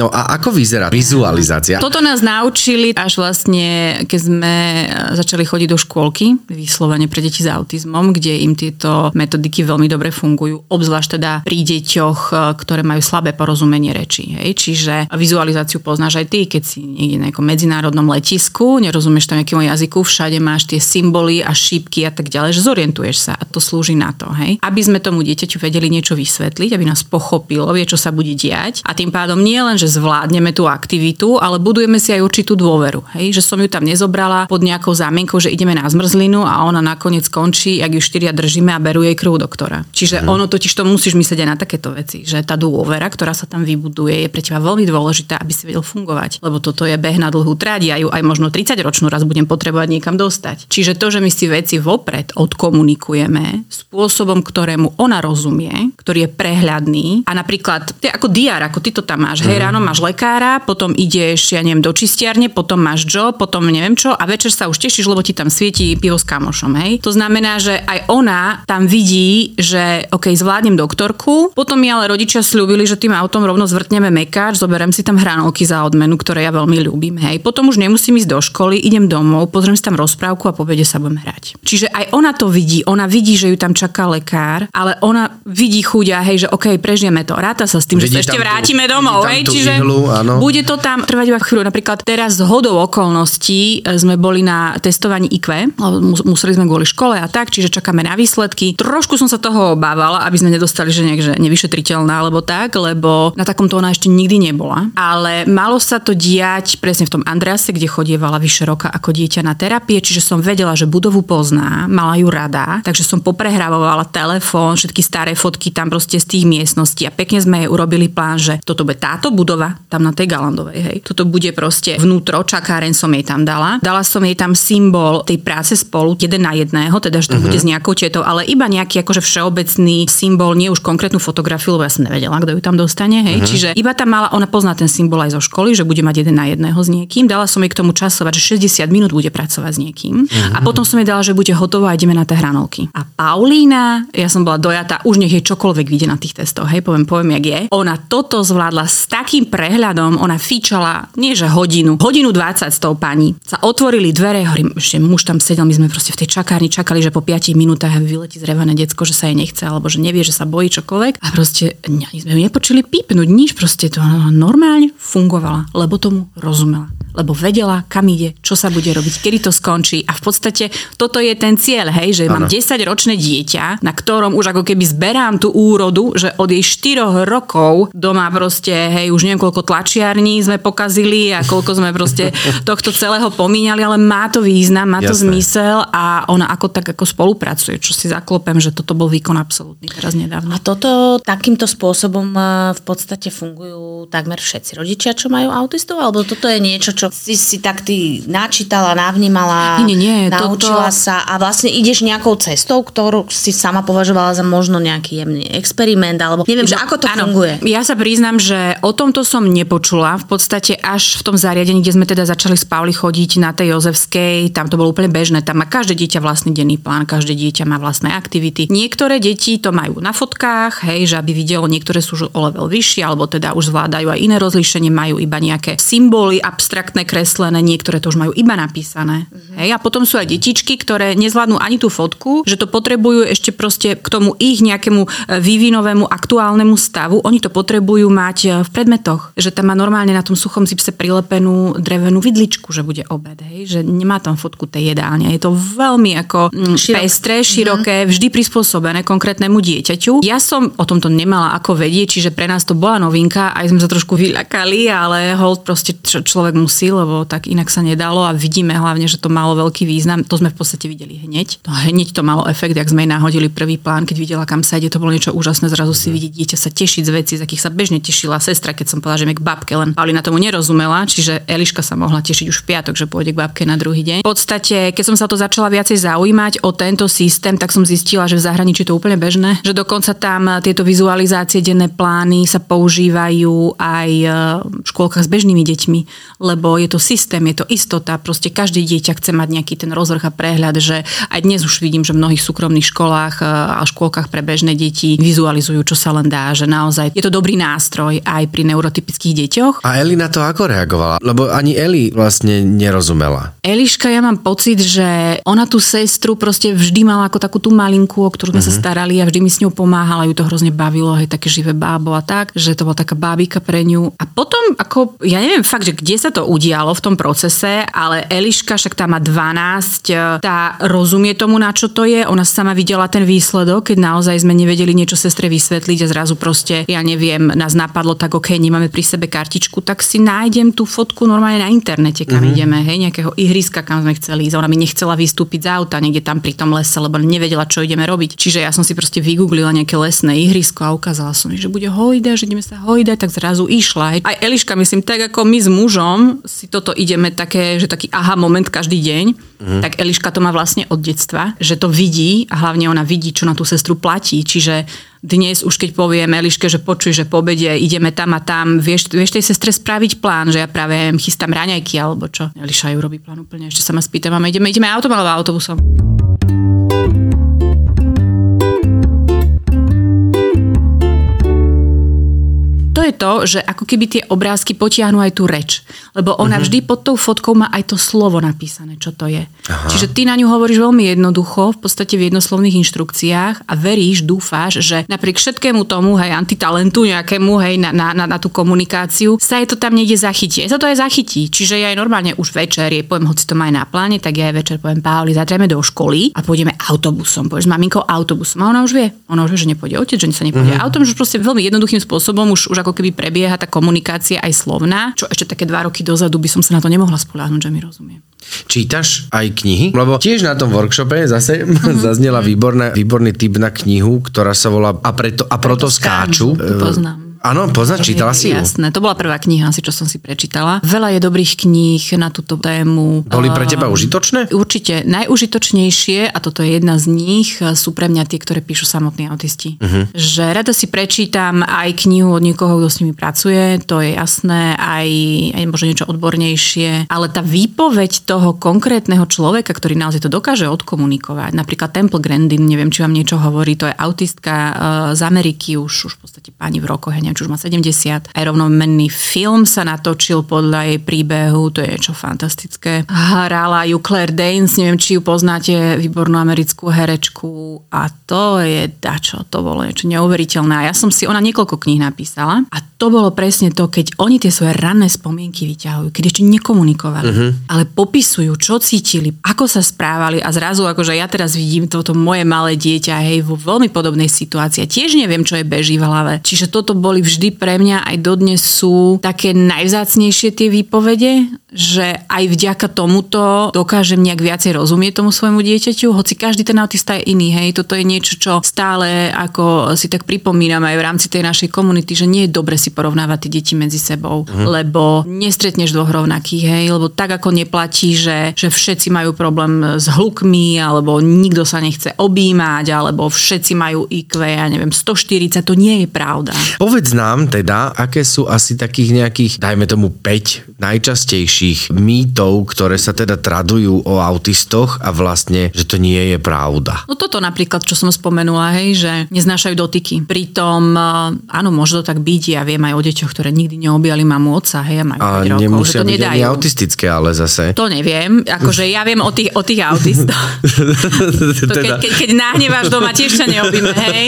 Speaker 1: No a ako vyzerá vizualizácia?
Speaker 3: Toto nás naučili až vlastne, keď sme e, začali chodiť do škôlky, vyslovene pre deti s autizmom, kde im tieto metodiky veľmi dobre fungujú, obzvlášť teda pri deťoch, e, ktoré majú slabé porozumenie reči. Hej? Čiže vizualizáciu poznáš aj ty, keď si niekde na nejakom medzinárodnom letisku, nerozumieš tam nejakému jazyku, všade máš tie symboly a šípky a tak ďalej, že zorientuješ sa a to slúži na to. Hej? Aby sme tomu dieťaťu vedeli niečo vysvetliť, aby nás pochopilo, vie, čo sa bude diať a tým pádom nie len, že zvládneme tú aktivitu, ale budujeme si aj určitú dôveru. Hej? Že som ju tam nezobrala pod nejakou zámienkou, že ideme na zmrzlinu a ona nakoniec skončí, ak ju štyria držíme a berú jej krv doktora. Čiže ono totiž to musíš myslieť aj na takéto veci, že tá dôvera, ktorá sa tam vybuduje, je pre teba veľmi dôležitá, aby si vedel fungovať. Lebo toto je beh na dlhú tráť, ja ju aj možno 30 ročnú raz budem potrebovať niekam dostať. Čiže to, že my si veci vopred odkomunikujeme spôsobom, ktorému ona rozumie, ktorý je prehľadný a napríklad, je ako diár, ako ty to tam máš, hej, ráno máš lekára, potom ideš, ja neviem, do čistiarne, potom máš job, potom neviem čo a večer sa už tešíš, lebo ti tam svieti pivo s kamošom, hej. To znamená, že aj ona tam vidí, že OK, zvládnem doktorku, potom mi ale rodičia slúbili, že tým autom rovno zvrtneme mekáč, zoberiem si tam hranolky za odmenu, ktoré ja veľmi ľúbim, hej. Potom už nemusím ísť do školy, idem domov, pozriem si tam rozprávku a po sa budem hrať. Čiže aj ona to vidí, ona vidí, že ju tam čaká lekár, ale ona vidí chuďa, hej, že OK, prežijeme to, ráta sa s tým, že sa ešte
Speaker 1: tú-
Speaker 3: vrátime domov, hej, čiže
Speaker 1: ihlu, áno.
Speaker 3: bude to tam trvať iba chvíľu. Napríklad teraz z hodou okolností e, sme boli na testovaní IQ, museli sme kvôli škole a tak, čiže čakáme na výsledky. Trošku som sa toho obávala, aby sme nedostali, že nejak, že nevyšetriteľná alebo tak, lebo na takomto ona ešte nikdy nebola. Ale malo sa to diať presne v tom Andrease, kde chodievala vyše roka ako dieťa na terapie, čiže som vedela, že budovu pozná, mala ju rada, takže som poprehrávovala telefón, všetky staré fotky tam proste z tých miestností a pekne sme jej urobili plán, že toto bude táto budova, tam na tej Galandovej, hej. Toto bude proste vnútro, čakáren som jej tam dala. Dala som jej tam symbol tej práce spolu, jeden na jedného, teda že to bude s nejakou tietou, ale iba nejaký akože všeobecný symbol, nie už konkrétnu fotografiu, lebo ja som nevedela, kto ju tam dostane, hej. Čiže iba tam mala, ona pozná ten symbol aj zo školy, že bude mať jeden na jedného s niekým. Dala som jej k tomu časovať, že 60 minút bude pracovať s niekým. A potom som jej dala, že bude hotová a ideme na tie hranolky. A Paulína, ja som bola dojatá, už nech jej čokoľvek vidie na tých testoch, hej, poviem, poviem, jak je. Ona toto zvládla s takým prehľadom, ona fičala, nie že hodinu, hodinu 20 s tou pani. Sa otvorili dvere, hovorím, ešte muž tam sedel, my sme proste v tej čakárni čakali, že po 5 minútach vyletí zrevané decko, že sa jej nechce, alebo že nevie, že sa bojí čokoľvek. A proste ani sme ju nepočuli pípnuť, nič, proste to normálne fungovala, lebo tomu rozumela. Lebo vedela, kam ide, čo sa bude robiť, kedy to skončí. A v podstate toto je ten cieľ, hej, že ano. mám 10-ročné dieťa, na ktorom už ako keby zberám tú úrodu, že od jej 4 rokov doma proste, hej, už neviem koľko tlačiarní sme pokazili a koľko sme proste tohto celého pomínali, ale má to význam, má to Jasné. zmysel a ona ako tak ako spolupracuje, čo si zaklopem, že toto bol výkon absolútny teraz nedávno.
Speaker 2: A toto takýmto spôsobom e, v podstate fungujú takmer všetci rodičia, čo majú autistov? Alebo toto je niečo, čo si si tak ty načítala, navnímala, nie, nie, naučila toto... sa a vlastne ideš nejakou cestou, ktorú si sama považovala za možno nejaký jemný experiment, alebo neviem, no, že ako to áno, funguje.
Speaker 3: Ja sa priznám, že o tomto som nepočula. V podstate až v tom zariadení, kde sme teda začali s Pauli chodiť na tej Jozefskej, tam to bolo úplne bežné. Tam má každé dieťa vlastný denný plán, každé dieťa má vlastné aktivity. Niektoré deti to majú na fotkách, hej, že aby videlo, niektoré sú o level vyššie, alebo teda už zvládajú aj iné rozlíšenie, majú iba nejaké symboly, abstraktné kreslené, niektoré to už majú iba napísané. Mm-hmm. Hej, a potom sú aj detičky, ktoré nezvládnu ani tú fotku, že to potrebujú ešte proste k tomu ich nejakému e, vývinovému aktuálnemu stavu, oni to potrebujú mať e, v predmetoch, že tam má normálne na tom suchom zipse prilepenú drevenú vidličku, že bude obed, hej, že nemá tam fotku tej jedálne. Je to veľmi ako mm, Širok. pestré, široké, mm-hmm. vždy prispôsobené konkrétnemu dieťaťu. Ja som o tomto nemala ako vedieť, čiže pre nás to bola novinka, aj sme sa trošku vyľakali, ale hold proste človek musí, lebo tak inak sa nedalo a vidíme hlavne, že to malo veľký význam. To sme v podstate videli hneď. To hneď to malo efekt, ak sme jej nahodili prvý plán, keď videla, kam sa ide, to bolo niečo úžasné. Zrazu si vidieť dieťa sa tešiť z veci, z akých sa bežne tešila sestra, keď som povedala, že mi k babke, len Paulina tomu nerozumela, čiže Eliška sa mohla tešiť už v piatok, že pôjde k babke na druhý deň. V podstate, keď som sa to začala viacej zaujímať o tento systém, tak som zistila, že v zahraničí to úplne bežné, že dokonca tam tieto vizualizácie, denné plány sa používajú aj e, v škôlkach s bežnými deťmi, lebo je to systém, je to istota, proste každý dieťa chce mať nejaký ten rozvrh a prehľad, že aj dnes už vidím, že v mnohých súkromných školách e, a škôlkach pre bežné deti vizualizujú, čo sa len dá, že naozaj je to dobrý nástroj aj pri neurotypických deťoch.
Speaker 1: A Eli na to ako reagovala? Lebo ani Eli vlastne nerozumela.
Speaker 3: Eliška, ja mám pocit, že ona tú sestru proste vždy mala ako takú tú malinku, o ktorú sme uh-huh. sa mhm. starali a vždy mi s ňou pomáhala, ju to hrozne bavilo, hej, také živé bábo a tak, že to bola taká bábika pre ňu. A potom, ako, ja neviem fakt, že kde sa to udialo v tom procese, ale Eliška, však tá má 12, tá rozumie tomu, na čo to je, ona sama videla ten výsledok, keď naozaj sme nevedeli niečo sestre vysvetliť a zrazu proste, ja neviem, nás napadlo tak, ok, nemáme pri sebe kartičku, tak si nájdem tú fotku normálne na internete, kam uh-huh. ideme, hej, nejakého ihriska, kam sme chceli ísť. Ona mi nechcela vystúpiť z auta niekde tam pri tom lese, lebo nevedela, čo ideme robiť. Čiže ja som si proste vygooglila nejaké lesné ihrisko a ukázala som, že bude hojda, že ideme sa hojdať, tak zrazu išla. Aj Eliška, myslím, tak ako my s mužom si toto ideme také, že taký aha moment každý deň, mm. tak Eliška to má vlastne od detstva, že to vidí a hlavne ona vidí, čo na tú sestru platí. Čiže dnes už keď poviem Eliške, že počuj, že po obede ideme tam a tam, vieš, vieš tej sestre spraviť plán, že ja práve chystám raňajky alebo čo. Eliša ju robí plán úplne, ešte sa ma spýta, máme, ideme, ideme autom alebo autobusom. To je to, že ako keby tie obrázky potiahnu aj tú reč. Lebo ona uh-huh. vždy pod tou fotkou má aj to slovo napísané, čo to je. Aha. Čiže ty na ňu hovoríš veľmi jednoducho, v podstate v jednoslovných inštrukciách a veríš, dúfáš, že napriek všetkému tomu, hej, antitalentu nejakému, hej, na, na, na, na tú komunikáciu, sa je to tam niekde zachytí. Sa to aj zachytí. Čiže ja aj normálne už večer, je, poviem, hoci to má aj na pláne, tak ja aj večer poviem, Pauli, zatreme do školy a pôjdeme autobusom. Povieš s maminkou autobusom. A ona už vie. Ona už vie, že nepôjde otec, že sa nepôjde uh-huh. autom, že proste veľmi jednoduchým spôsobom už, už ako ako keby prebieha tá komunikácia aj slovná, čo ešte také dva roky dozadu by som sa na to nemohla spoláhnuť, že mi rozumie.
Speaker 1: Čítaš aj knihy? Lebo tiež na tom workshope zase uh-huh. zaznela výborná, výborný typ na knihu, ktorá sa volá A, preto, a proto, preto skáču.
Speaker 3: skáču. Poznám.
Speaker 1: Áno, poznáš, čítala si ju?
Speaker 3: Jasné, to bola prvá kniha, asi čo som si prečítala. Veľa je dobrých kníh na túto tému.
Speaker 1: Boli pre teba užitočné?
Speaker 3: Určite. Najužitočnejšie, a toto je jedna z nich, sú pre mňa tie, ktoré píšu samotní autisti. Uh-huh. Že rada si prečítam aj knihu od niekoho, kto s nimi pracuje, to je jasné, aj, aj možno niečo odbornejšie, ale tá výpoveď toho konkrétneho človeka, ktorý naozaj to dokáže odkomunikovať, napríklad Temple Grandin, neviem, či vám niečo hovorí, to je autistka z Ameriky, už, už v podstate pani v rokoch, ja neviem, či už má 70. Aj rovnomenný film sa natočil podľa jej príbehu, to je niečo fantastické. Hrala ju Claire Danes, neviem, či ju poznáte, výbornú americkú herečku a to je dačo, to bolo niečo neuveriteľné. A ja som si, ona niekoľko kníh napísala a to bolo presne to, keď oni tie svoje ranné spomienky vyťahujú, keď ešte nekomunikovali, uh-huh. ale popisujú, čo cítili, ako sa správali a zrazu akože ja teraz vidím toto moje malé dieťa, hej, vo veľmi podobnej situácii. Tiež neviem, čo je beží v hlave. Čiže toto boli vždy pre mňa aj dodnes sú také najvzácnejšie tie výpovede, že aj vďaka tomuto dokážem nejak viacej rozumieť tomu svojmu dieťaťu, hoci každý ten autista je iný, hej, toto je niečo, čo stále ako si tak pripomínam aj v rámci tej našej komunity, že nie je dobre si porovnávať tie deti medzi sebou, mhm. lebo nestretneš dvoch rovnakých, hej, lebo tak ako neplatí, že, že všetci majú problém s hlukmi, alebo nikto sa nechce objímať, alebo všetci majú IQ, ja neviem, 140, to nie je pravda.
Speaker 1: Povedz nám teda, aké sú asi takých nejakých, dajme tomu 5 najčastejších mýtov, ktoré sa teda tradujú o autistoch a vlastne, že to nie je pravda.
Speaker 3: No toto napríklad, čo som spomenula, hej, že neznášajú dotyky. Pritom, eh, áno, môže to tak byť, ja viem aj o deťoch, ktoré nikdy neobjali mamu oca, hej, a majú a 5 rokov, že to nedajú.
Speaker 1: autistické, ale zase.
Speaker 3: To neviem, akože ja viem o tých, o tých autistoch. to keď, keď, keď nahneváš doma, tiež sa neobíme, hej.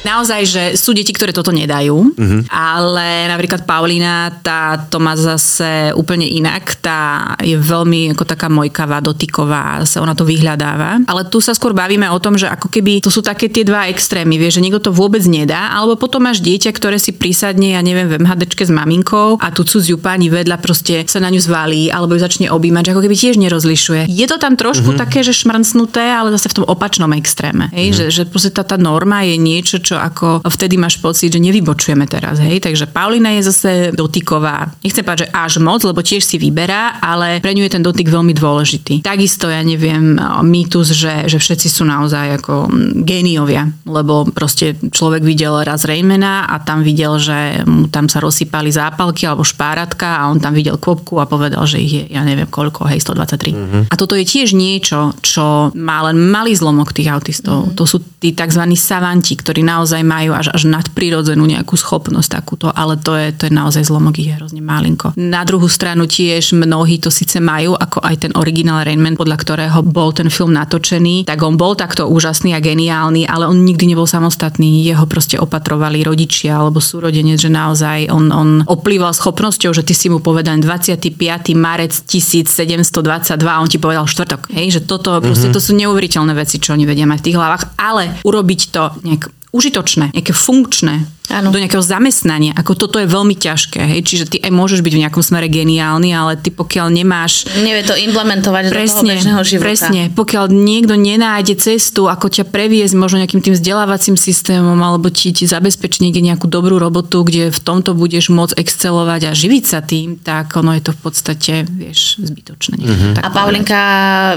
Speaker 3: Naozaj, že sú deti, ktoré toto nedajú, uh-huh. ale napríklad Paulina, tá to má zase úplne inak. Tá je veľmi ako taká mojkavá, dotyková, sa ona to vyhľadáva. Ale tu sa skôr bavíme o tom, že ako keby to sú také tie dva extrémy, vieš, že niekto to vôbec nedá, alebo potom máš dieťa, ktoré si prísadne, ja neviem, v MHDčke s maminkou a tu cudziu pani vedľa proste sa na ňu zvalí, alebo ju začne objímať, že ako keby tiež nerozlišuje. Je to tam trošku uh-huh. také, že šmrncnuté, ale zase v tom opačnom extréme. Hej? Uh-huh. Že, že proste tá, tá norma je niečo, čo ako vtedy máš pocit, že nevybočujeme teraz, hej. Takže Paulina je zase dotyková. Nechcem povedať, že až moc, lebo tiež si vyberá, ale pre ňu je ten dotyk veľmi dôležitý. Takisto, ja neviem, mýtus, že, že všetci sú naozaj ako géniovia, lebo proste človek videl raz Raymana a tam videl, že mu tam sa rozsypali zápalky alebo špáratka a on tam videl kvopku a povedal, že ich je, ja neviem koľko, hej, 123. Mm-hmm. A toto je tiež niečo, čo má len malý zlomok tých autistov. Mm-hmm. To sú tí tzv. savanti, ktorí naozaj naozaj majú až, až nadprirodzenú nejakú schopnosť takúto, ale to je, to je naozaj zlomok, ich je hrozne malinko. Na druhú stranu tiež mnohí to síce majú, ako aj ten originál Rainman, podľa ktorého bol ten film natočený, tak on bol takto úžasný a geniálny, ale on nikdy nebol samostatný, jeho proste opatrovali rodičia alebo súrodenec, že naozaj on, on oplýval schopnosťou, že ty si mu povedal 25. marec 1722 on ti povedal štvrtok. Hej, že toto, proste, mm-hmm. to sú neuveriteľné veci, čo oni vedia mať v tých hlavách, ale urobiť to nejak užitočné, nejaké funkčné, ano. do nejakého zamestnania. Ako toto je veľmi ťažké. Hej? Čiže ty aj môžeš byť v nejakom smere geniálny, ale ty pokiaľ nemáš...
Speaker 2: Nevie to implementovať presne, do toho bežného života.
Speaker 3: Presne. Pokiaľ niekto nenájde cestu, ako ťa previesť možno nejakým tým vzdelávacím systémom, alebo ti, ti zabezpečí niekde nejakú dobrú robotu, kde v tomto budeš môcť excelovať a živiť sa tým, tak ono je to v podstate, vieš, zbytočné. Mm-hmm.
Speaker 2: a Paulinka,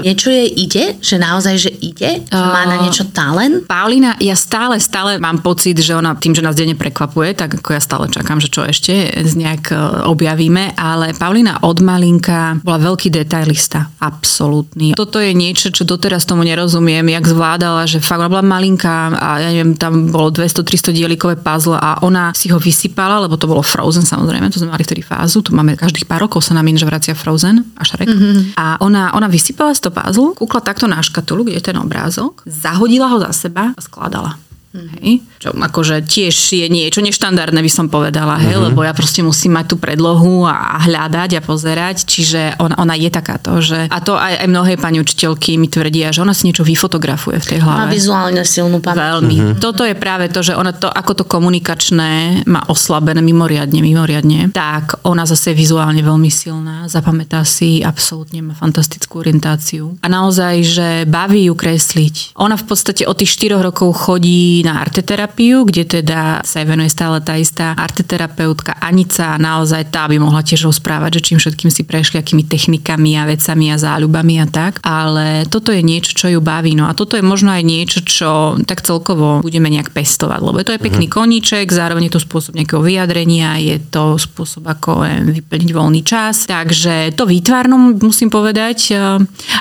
Speaker 2: niečo jej ide? Že naozaj, že ide? Že má na niečo talent?
Speaker 3: Paulina, ja stále, stále mám pocit, že ona tým, že nás denne prekvapuje, tak ako ja stále čakám, že čo ešte z nejak e, objavíme, ale Paulina od malinka bola veľký detailista, absolútny. Toto je niečo, čo doteraz tomu nerozumiem, jak zvládala, že fakt ona bola malinká a ja neviem, tam bolo 200-300 dielikové puzzle a ona si ho vysypala, lebo to bolo Frozen samozrejme, to sme mali vtedy fázu, tu máme každých pár rokov sa nám že vracia Frozen a Šrek. Mm-hmm. A ona, ona vysypala z toho puzzle, kúkla takto na škatulu, kde je ten obrázok, zahodila ho za seba a skladala. Hej. Čo akože tiež je niečo neštandardné, by som povedala, hej, uh-huh. lebo ja proste musím mať tú predlohu a hľadať a pozerať, čiže ona, ona je takáto, že a to aj, aj mnohé pani učiteľky mi tvrdia, že ona si niečo vyfotografuje v tej hlave.
Speaker 2: Má vizuálne silnú pamäť.
Speaker 3: Veľmi. Uh-huh. Toto je práve to, že ona to, ako to komunikačné má oslabené mimoriadne, mimoriadne, tak ona zase je vizuálne veľmi silná, zapamätá si, absolútne má fantastickú orientáciu. A naozaj, že baví ju kresliť. Ona v podstate od tých 4 rokov chodí na arteterapiu, kde teda sa venuje stále tá istá arteterapeutka Anica a naozaj tá by mohla tiež rozprávať, že čím všetkým si prešli, akými technikami a vecami a záľubami a tak. Ale toto je niečo, čo ju baví. No a toto je možno aj niečo, čo tak celkovo budeme nejak pestovať, lebo to je pekný uh-huh. koníček, zároveň je to spôsob nejakého vyjadrenia, je to spôsob, ako vyplniť voľný čas. Takže to výtvarnom musím povedať,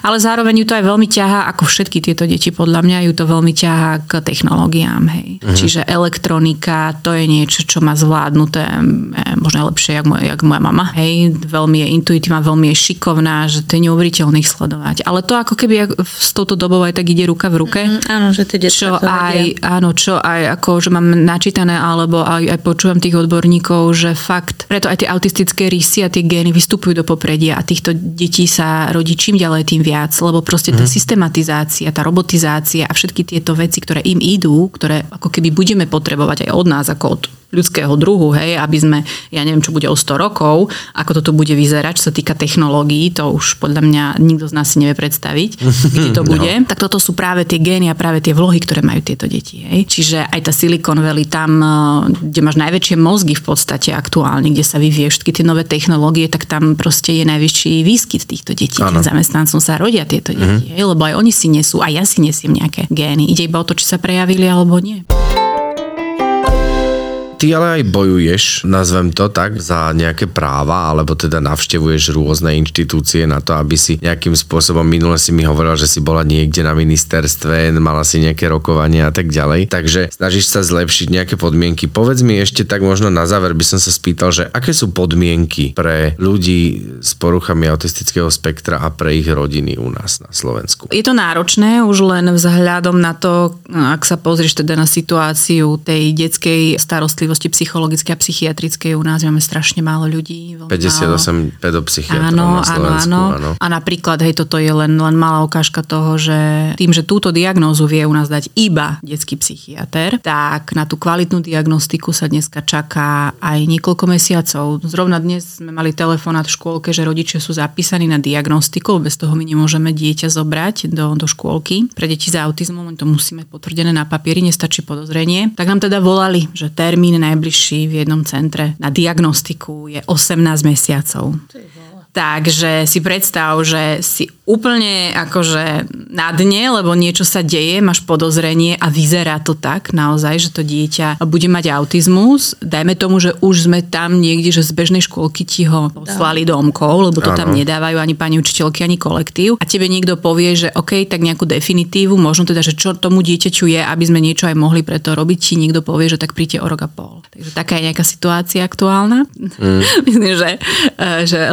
Speaker 3: ale zároveň ju to aj veľmi ťaha, ako všetky tieto deti podľa mňa ju to veľmi ťaha k technológiám sám. Hej. Uh-huh. Čiže elektronika, to je niečo, čo má zvládnuté možno lepšie, jak, moja, jak moja mama. Hej. Veľmi je intuitívna, veľmi je šikovná, že to je neuveriteľné ich sledovať. Ale to ako keby s touto dobou aj tak ide ruka v ruke.
Speaker 2: Uh-huh. Áno, že tie
Speaker 3: čo aj, áno, čo aj ako, že mám načítané, alebo aj, aj počúvam tých odborníkov, že fakt, preto aj tie autistické rysy a tie gény vystupujú do popredia a týchto detí sa rodí čím ďalej tým viac, lebo proste tá mhm. systematizácia, tá robotizácia a všetky tieto veci, ktoré im idú, ktoré ako keby budeme potrebovať aj od nás, ako od ľudského druhu, hej, aby sme, ja neviem, čo bude o 100 rokov, ako toto bude vyzerať, čo sa týka technológií, to už podľa mňa nikto z nás si nevie predstaviť, kde to bude. No. Tak toto sú práve tie gény a práve tie vlohy, ktoré majú tieto deti. Hej. Čiže aj tá Silicon Valley tam, eh, kde máš najväčšie mozgy v podstate aktuálne, kde sa vyvie všetky tie nové technológie, tak tam proste je najvyšší výskyt týchto detí. Tým zamestnancom sa rodia tieto deti, mm-hmm. hej, lebo aj oni si nesú, a ja si nesiem nejaké gény. Ide iba o to, či sa prejavili alebo nie.
Speaker 1: Ty ale aj bojuješ, nazvem to tak, za nejaké práva, alebo teda navštevuješ rôzne inštitúcie na to, aby si nejakým spôsobom, minule si mi hovorila, že si bola niekde na ministerstve, mala si nejaké rokovania a tak ďalej. Takže snažíš sa zlepšiť nejaké podmienky. Povedz mi ešte tak možno na záver by som sa spýtal, že aké sú podmienky pre ľudí s poruchami autistického spektra a pre ich rodiny u nás na Slovensku?
Speaker 3: Je to náročné už len vzhľadom na to, ak sa pozrieš teda na situáciu tej detskej starostlivosti starostlivosti psychologické a psychiatrickej u nás máme strašne málo ľudí.
Speaker 1: 58 málo. pedopsychiatrov áno, na Slovensku. Áno, áno.
Speaker 3: A napríklad, hej, toto je len, len malá ukážka toho, že tým, že túto diagnózu vie u nás dať iba detský psychiatr, tak na tú kvalitnú diagnostiku sa dneska čaká aj niekoľko mesiacov. Zrovna dnes sme mali telefonát v škôlke, že rodičia sú zapísaní na diagnostiku, bez toho my nemôžeme dieťa zobrať do, do škôlky. Pre deti s autizmom to musíme potvrdené na papieri, nestačí podozrenie. Tak nám teda volali, že termín najbližší v jednom centre na diagnostiku je 18 mesiacov. Takže si predstav, že si úplne akože na dne, lebo niečo sa deje, máš podozrenie a vyzerá to tak naozaj, že to dieťa bude mať autizmus. Dajme tomu, že už sme tam niekde, že z bežnej škôlky ti ho poslali domkov, lebo to ano. tam nedávajú ani pani učiteľky, ani kolektív. A tebe niekto povie, že OK, tak nejakú definitívu, možno teda, že čo tomu dieťaťu je, aby sme niečo aj mohli preto robiť, ti niekto povie, že tak príďte o rok a pol. Takže taká je nejaká situácia aktuálna. Mm. Myslím, že, eh, že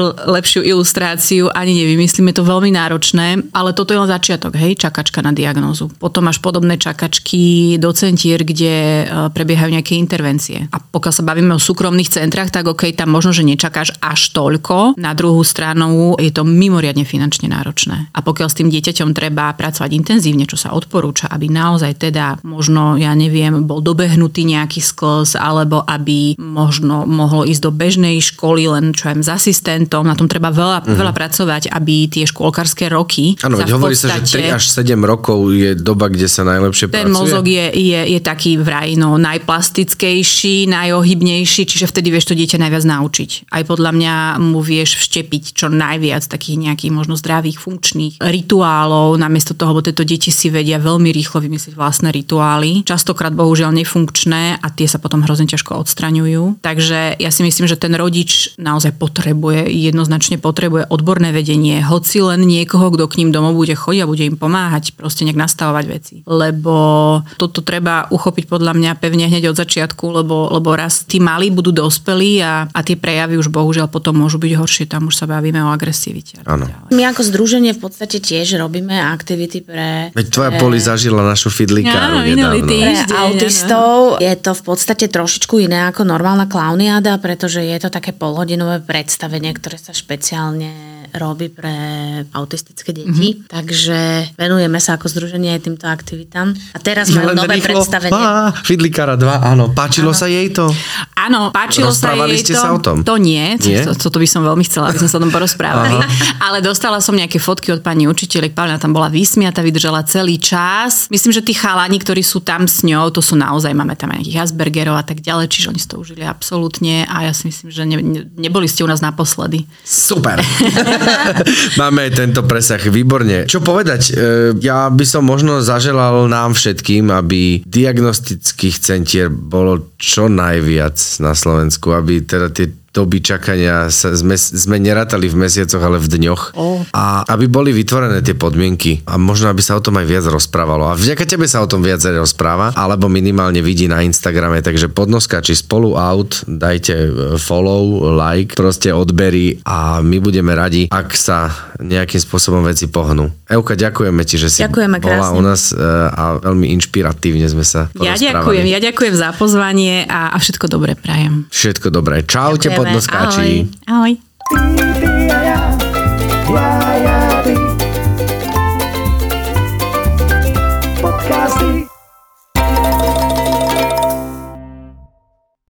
Speaker 3: lepšiu ilustráciu ani nevymyslíme to veľmi náročné, ale toto je len začiatok, hej, čakačka na diagnózu. Potom máš podobné čakačky do centier, kde e, prebiehajú nejaké intervencie. A pokiaľ sa bavíme o súkromných centrách, tak OK, tam možno, že nečakáš až toľko. Na druhú stranu je to mimoriadne finančne náročné. A pokiaľ s tým dieťaťom treba pracovať intenzívne, čo sa odporúča, aby naozaj teda možno, ja neviem, bol dobehnutý nejaký sklos, alebo aby možno mohlo ísť do bežnej školy len čo aj s asistentom, na tom treba veľa, uh-huh. veľa pracovať, aby tie škôlkarské roky.
Speaker 1: Áno, hovorí sa, že 3 až 7 rokov je doba, kde sa najlepšie
Speaker 3: ten
Speaker 1: pracuje.
Speaker 3: Ten mozog je, je, je taký vraj no, najplastickejší, najohybnejší, čiže vtedy vieš to dieťa najviac naučiť. Aj podľa mňa mu vieš vštepiť čo najviac takých nejakých možno zdravých, funkčných rituálov, namiesto toho, lebo tieto deti si vedia veľmi rýchlo vymyslieť vlastné rituály. Častokrát bohužiaľ nefunkčné a tie sa potom hrozne ťažko odstraňujú. Takže ja si myslím, že ten rodič naozaj potrebuje, jednoznačne potrebuje odborné vedenie, hoci len nie niekoho, kto k ním domov bude chodiť a bude im pomáhať, proste nejak nastavovať veci. Lebo toto treba uchopiť podľa mňa pevne hneď od začiatku, lebo, lebo raz tí malí budú dospelí a, a tie prejavy už bohužiaľ potom môžu byť horšie, tam už sa bavíme o agresivite.
Speaker 2: My ako združenie v podstate tiež robíme aktivity pre...
Speaker 1: Veď tvoja pre... poli zažila našu fidlikáru nedávno.
Speaker 2: Autistov je to v podstate trošičku iné ako normálna klauniáda, pretože je to také polhodinové predstavenie, ktoré sa 去年。Robí pre autistické deti. Mm-hmm. Takže venujeme sa ako združenie aj týmto aktivitám. A teraz majú nové rýchlo. predstavenie. Á,
Speaker 1: Fidlikára 2, áno. Páčilo áno. sa jej to?
Speaker 3: Áno, páčilo sa jej
Speaker 1: ste to. sa o tom?
Speaker 3: To nie, nie? To, to, to by som veľmi chcela, aby sme sa o tom porozprávali. Ale dostala som nejaké fotky od pani učiteľek. Pavlina tam bola vysmiata, vydržala celý čas. Myslím, že tí chalani, ktorí sú tam s ňou, to sú naozaj, máme tam aj nejakých Aspergerov a tak ďalej, čiže oni si to užili absolútne a ja si myslím, že ne, ne, neboli ste u nás naposledy.
Speaker 1: Super. Máme tento presah, výborne. Čo povedať? E, ja by som možno zaželal nám všetkým, aby diagnostických centier bolo čo najviac na Slovensku, aby teda tie doby čakania sa, sme, sme nerátali v mesiacoch, ale v dňoch. Oh. A aby boli vytvorené tie podmienky a možno aby sa o tom aj viac rozprávalo. A vďaka tebe sa o tom viac rozpráva, alebo minimálne vidí na Instagrame, takže podnoskači spolu out, dajte e, follow, like, proste odbery a my budeme radi, ak sa nejakým spôsobom veci pohnú. Euka, ďakujeme ti, že si
Speaker 2: Ďakujeme bola
Speaker 1: krásne. u nás e, a veľmi inšpiratívne sme sa
Speaker 3: Ja ďakujem, ja ďakujem za pozvanie a, a všetko dobré prajem.
Speaker 1: Všetko dobré. Čaute, podnoskáči.
Speaker 3: Ahoj. Ahoj.